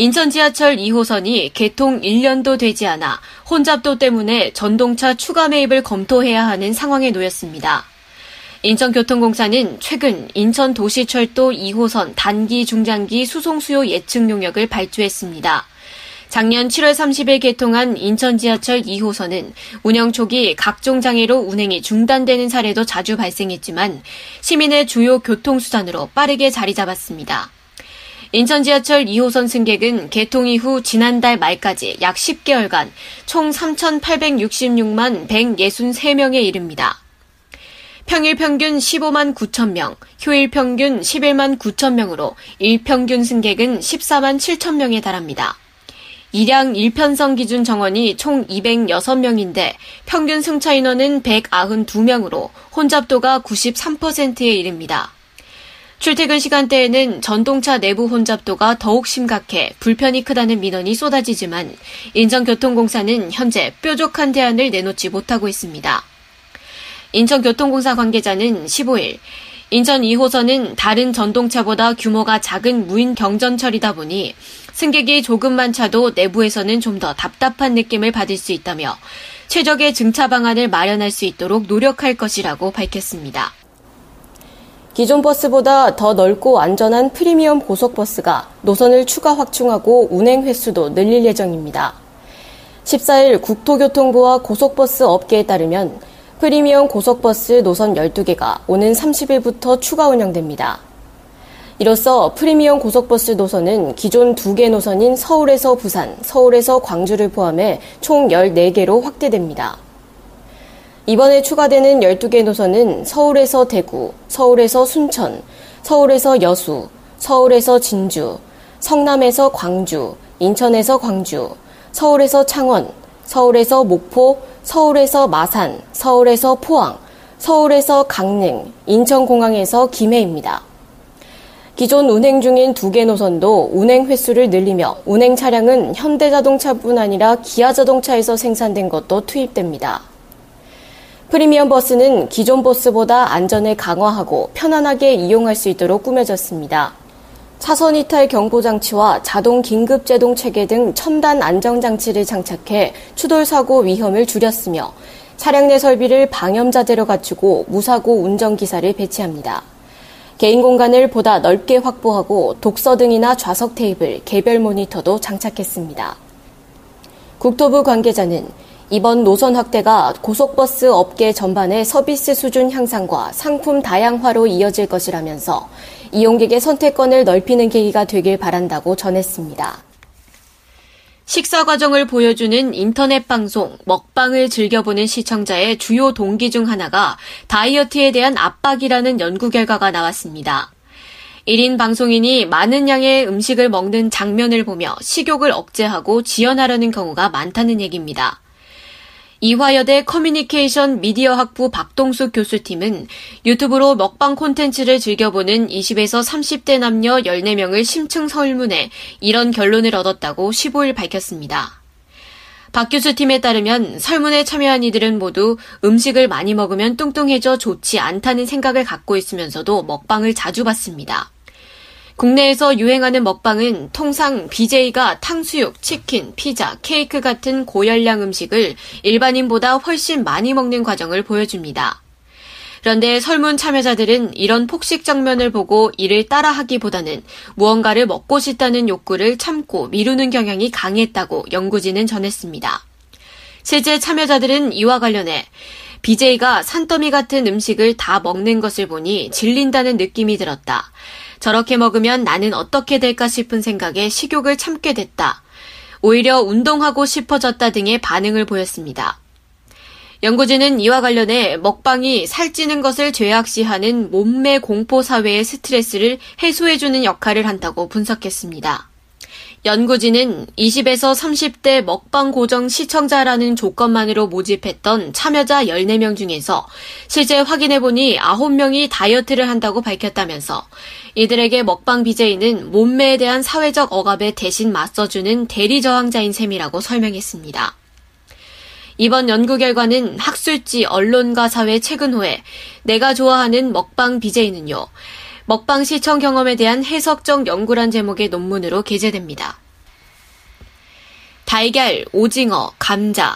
인천 지하철 2호선이 개통 1년도 되지 않아 혼잡도 때문에 전동차 추가 매입을 검토해야 하는 상황에 놓였습니다. 인천교통공사는 최근 인천 도시철도 2호선 단기 중장기 수송 수요 예측 용역을 발주했습니다. 작년 7월 30일 개통한 인천 지하철 2호선은 운영 초기 각종 장애로 운행이 중단되는 사례도 자주 발생했지만 시민의 주요 교통수단으로 빠르게 자리 잡았습니다. 인천 지하철 2호선 승객은 개통 이후 지난달 말까지 약 10개월간 총 3,866만 163명에 이릅니다. 평일 평균 15만 9천 명, 휴일 평균 11만 9천 명으로 일평균 승객은 14만 7천 명에 달합니다. 일양 1편성 기준 정원이 총 206명인데 평균 승차 인원은 192명으로 혼잡도가 93%에 이릅니다. 출퇴근 시간대에는 전동차 내부 혼잡도가 더욱 심각해 불편이 크다는 민원이 쏟아지지만 인천교통공사는 현재 뾰족한 대안을 내놓지 못하고 있습니다. 인천교통공사 관계자는 15일 인천 2호선은 다른 전동차보다 규모가 작은 무인 경전철이다 보니 승객이 조금만 차도 내부에서는 좀 더 답답한 느낌을 받을 수 있다며 최적의 증차 방안을 마련할 수 있도록 노력할 것이라고 밝혔습니다. 기존 버스보다 더 넓고 안전한 프리미엄 고속버스가 노선을 추가 확충하고 운행 횟수도 늘릴 예정입니다. 14일 국토교통부와 고속버스 업계에 따르면 프리미엄 고속버스 노선 12개가 오는 30일부터 추가 운영됩니다. 이로써 프리미엄 고속버스 노선은 기존 2개 노선인 서울에서 부산, 서울에서 광주를 포함해 총 14개로 확대됩니다. 이번에 추가되는 12개 노선은 서울에서 대구, 서울에서 순천, 서울에서 여수, 서울에서 진주, 성남에서 광주, 인천에서 광주, 서울에서 창원, 서울에서 목포, 서울에서 마산, 서울에서 포항, 서울에서 강릉, 인천공항에서 김해입니다. 기존 운행 중인 두 개 노선도 운행 횟수를 늘리며 운행 차량은 현대자동차뿐 아니라 기아자동차에서 생산된 것도 투입됩니다. 프리미엄 버스는 기존 버스보다 안전을 강화하고 편안하게 이용할 수 있도록 꾸며졌습니다. 차선 이탈 경보 장치와 자동 긴급 제동 체계 등 첨단 안정 장치를 장착해 추돌 사고 위험을 줄였으며 차량 내 설비를 방염 자재로 갖추고 무사고 운전 기사를 배치합니다. 개인 공간을 보다 넓게 확보하고 독서 등이나 좌석 테이블, 개별 모니터도 장착했습니다. 국토부 관계자는 이번 노선 확대가 고속버스 업계 전반의 서비스 수준 향상과 상품 다양화로 이어질 것이라면서 이용객의 선택권을 넓히는 계기가 되길 바란다고 전했습니다. 식사 과정을 보여주는 인터넷 방송, 먹방을 즐겨보는 시청자의 주요 동기 중 하나가 다이어트에 대한 압박이라는 연구 결과가 나왔습니다. 1인 방송인이 많은 양의 음식을 먹는 장면을 보며 식욕을 억제하고 지연하려는 경우가 많다는 얘기입니다. 이화여대 커뮤니케이션 미디어 학부 박동숙 교수팀은 유튜브로 먹방 콘텐츠를 즐겨보는 20에서 30대 남녀 14명을 심층 설문해 이런 결론을 얻었다고 15일 밝혔습니다. 박 교수팀에 따르면 설문에 참여한 이들은 모두 음식을 많이 먹으면 뚱뚱해져 좋지 않다는 생각을 갖고 있으면서도 먹방을 자주 봤습니다. 국내에서 유행하는 먹방은 통상 BJ가 탕수육, 치킨, 피자, 케이크 같은 고열량 음식을 일반인보다 훨씬 많이 먹는 과정을 보여줍니다. 그런데 설문 참여자들은 이런 폭식 장면을 보고 이를 따라하기보다는 무언가를 먹고 싶다는 욕구를 참고 미루는 경향이 강했다고 연구진은 전했습니다. 실제 참여자들은 이와 관련해 BJ가 산더미 같은 음식을 다 먹는 것을 보니 질린다는 느낌이 들었다. 저렇게 먹으면 나는 어떻게 될까 싶은 생각에 식욕을 참게 됐다. 오히려 운동하고 싶어졌다 등의 반응을 보였습니다. 연구진은 이와 관련해 먹방이 살찌는 것을 죄악시하는 몸매 공포 사회의 스트레스를 해소해주는 역할을 한다고 분석했습니다. 연구진은 20에서 30대 먹방 고정 시청자라는 조건만으로 모집했던 참여자 14명 중에서 실제 확인해보니 9명이 다이어트를 한다고 밝혔다면서 이들에게 먹방 BJ는 몸매에 대한 사회적 억압에 대신 맞서주는 대리 저항자인 셈이라고 설명했습니다. 이번 연구 결과는 학술지 언론과 사회 최근 후에 내가 좋아하는 먹방 BJ는요. 먹방 시청 경험에 대한 해석적 연구란 제목의 논문으로 게재됩니다. 달걀, 오징어, 감자.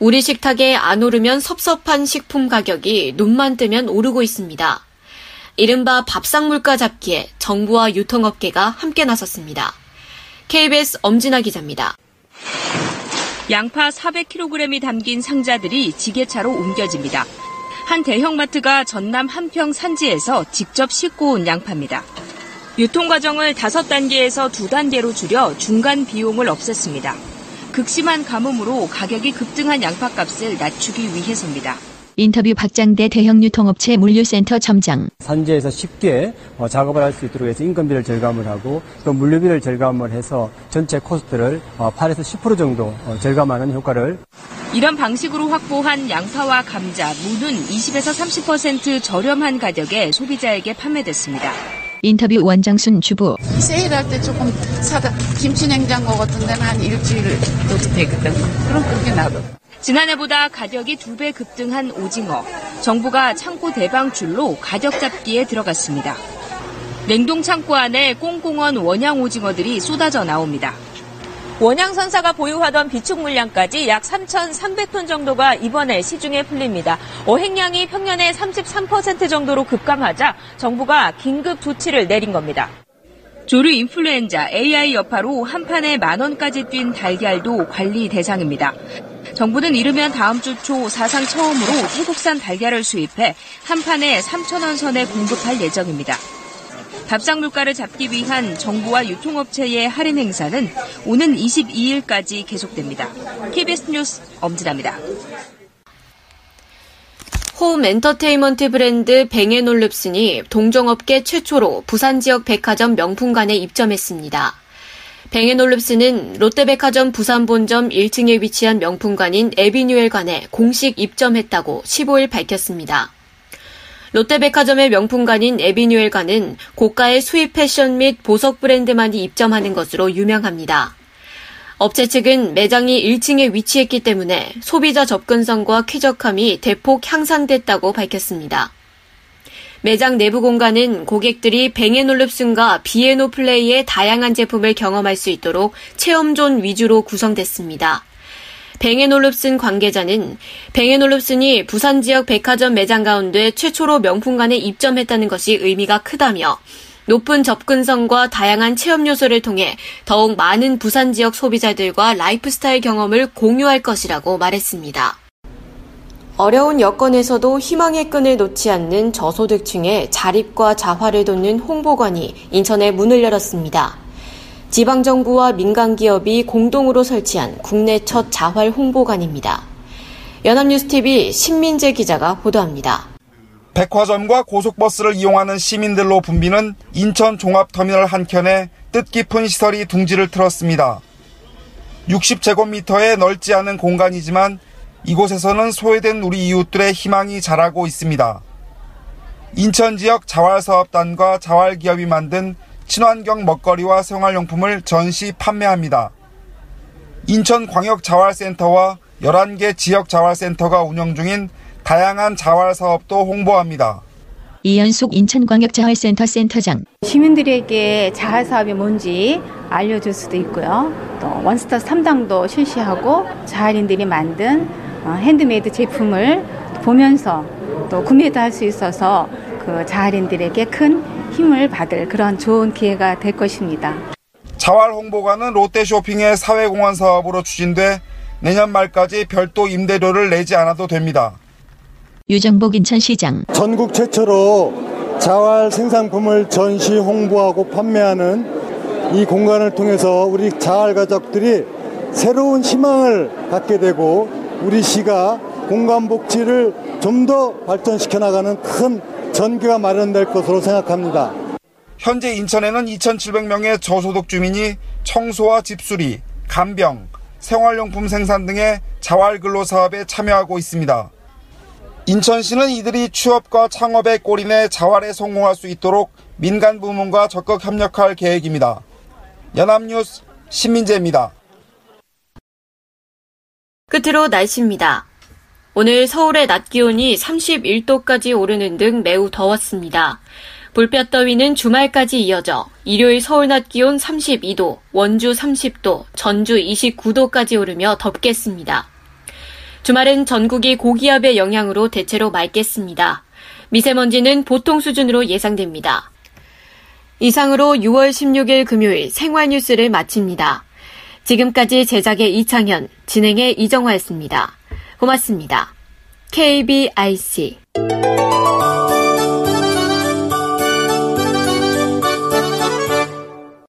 우리 식탁에 안 오르면 섭섭한 식품 가격이 눈만 뜨면 오르고 있습니다. 이른바 밥상 물가 잡기에 정부와 유통업계가 함께 나섰습니다. KBS 엄진아 기자입니다. 양파 400kg이 담긴 상자들이 지게차로 옮겨집니다. 한 대형마트가 전남 한평 산지에서 직접 싣고 온 양파입니다. 유통 과정을 5단계에서 2단계로 줄여 중간 비용을 없앴습니다. 극심한 가뭄으로 가격이 급등한 양파값을 낮추기 위해서입니다. 인터뷰 박장대 대형 유통업체 물류센터 점장. 산지에서 쉽게 어, 작업을 할 수 있도록 해서 인건비를 절감을 하고 또 물류비를 절감을 해서 전체 코스트를 8에서 어, 10% 정도 어, 절감하는 효과를 이런 방식으로 확보한 양파와 감자, 무는 20에서 30% 저렴한 가격에 소비자에게 판매됐습니다. 인터뷰 원장순 주부. 세일할 때 조금 사다 김치 냉장고 같은 데는 한 일주일 넣어도 되거든. 그럼 그렇게 놔둬. 지난해보다 가격이 두 배 급등한 오징어. 정부가 창고 대방출로 가격 잡기에 들어갔습니다. 냉동 창고 안에 꽁꽁언 원양 오징어들이 쏟아져 나옵니다. 원양 선사가 보유하던 비축 물량까지 약 3,300톤 정도가 이번에 시중에 풀립니다. 어획량이 평년의 33% 정도로 급감하자 정부가 긴급 조치를 내린 겁니다. 조류 인플루엔자 AI 여파로 한 판에 만 원까지 뛴 달걀도 관리 대상입니다. 정부는 이르면 다음 주 초 사상 처음으로 태국산 달걀을 수입해 한 판에 3천 원 선에 공급할 예정입니다. 밥상 물가를 잡기 위한 정부와 유통업체의 할인 행사는 오는 22일까지 계속됩니다. KBS 뉴스 엄지다입니다. 홈 엔터테인먼트 브랜드 뱅앤올룹슨이 동종업계 최초로 부산 지역 백화점 명품관에 입점했습니다. 뱅앤올룹슨은 롯데백화점 부산 본점 1층에 위치한 명품관인 에비뉴엘관에 공식 입점했다고 15일 밝혔습니다. 롯데백화점의 명품관인 에비뉴엘관은 고가의 수입 패션 및 보석 브랜드만이 입점하는 것으로 유명합니다. 업체 측은 매장이 1층에 위치했기 때문에 소비자 접근성과 쾌적함이 대폭 향상됐다고 밝혔습니다. 매장 내부 공간은 고객들이 뱅앤올룹슨과 비에노 플레이의 다양한 제품을 경험할 수 있도록 체험존 위주로 구성됐습니다. 뱅앤올룹슨 관계자는 뱅앤올룹슨이 부산 지역 백화점 매장 가운데 최초로 명품관에 입점했다는 것이 의미가 크다며 높은 접근성과 다양한 체험 요소를 통해 더욱 많은 부산 지역 소비자들과 라이프스타일 경험을 공유할 것이라고 말했습니다. 어려운 여건에서도 희망의 끈을 놓지 않는 저소득층의 자립과 자활을 돕는 홍보관이 인천에 문을 열었습니다. 지방정부와 민간기업이 공동으로 설치한 국내 첫 자활 홍보관입니다. 연합뉴스TV 신민재 기자가 보도합니다. 백화점과 고속버스를 이용하는 시민들로 붐비는 인천 종합터미널 한켠에 뜻깊은 시설이 둥지를 틀었습니다. 60제곱미터의 넓지 않은 공간이지만 이곳에서는 소외된 우리 이웃들의 희망이 자라고 있습니다. 인천 지역 자활사업단과 자활기업이 만든 친환경 먹거리와 생활용품을 전시 판매합니다. 인천광역자활센터와 11개 지역자활센터가 운영 중인 다양한 자활 사업도 홍보합니다. 이연숙 인천광역자활센터 센터장. 시민들에게 자활 사업이 뭔지 알려줄 수도 있고요. 또 원스톱 상담도 실시하고 자활인들이 만든 어, 핸드메이드 제품을 보면서 또 구매도 할 수 있어서 그 자활인들에게 큰 힘을 받을 그런 좋은 기회가 될 것입니다. 자활 홍보관은 롯데 쇼핑의 사회공헌 사업으로 추진돼 내년 말까지 별도 임대료를 내지 않아도 됩니다. 유정복 인천시장. 전국 최초로 자활 생산품을 전시 홍보하고 판매하는 이 공간을 통해서 우리 자활 가족들이 새로운 희망을 갖게 되고 우리 시가 공간 복지를 좀 더 발전시켜 나가는 큰 전기가 마련될 것으로 생각합니다. 현재 인천에는 2,700명의 저소득 주민이 청소와 집수리, 간병, 생활용품 생산 등의 자활근로 사업에 참여하고 있습니다. 인천시는 이들이 취업과 창업의 꼬리내 자활에 성공할 수 있도록 민간 부문과 적극 협력할 계획입니다. 연합뉴스 신민재입니다. 끝으로 날씨입니다. 오늘 서울의 낮 기온이 31도까지 오르는 등 매우 더웠습니다. 불볕 더위는 주말까지 이어져 일요일 서울 낮 기온 32도, 원주 30도, 전주 29도까지 오르며 덥겠습니다. 주말은 전국이 고기압의 영향으로 대체로 맑겠습니다. 미세먼지는 보통 수준으로 예상됩니다. 이상으로 6월 16일 금요일 생활뉴스를 마칩니다. 지금까지 제작의 이창현, 진행의 이정화였습니다. 고맙습니다. KBIC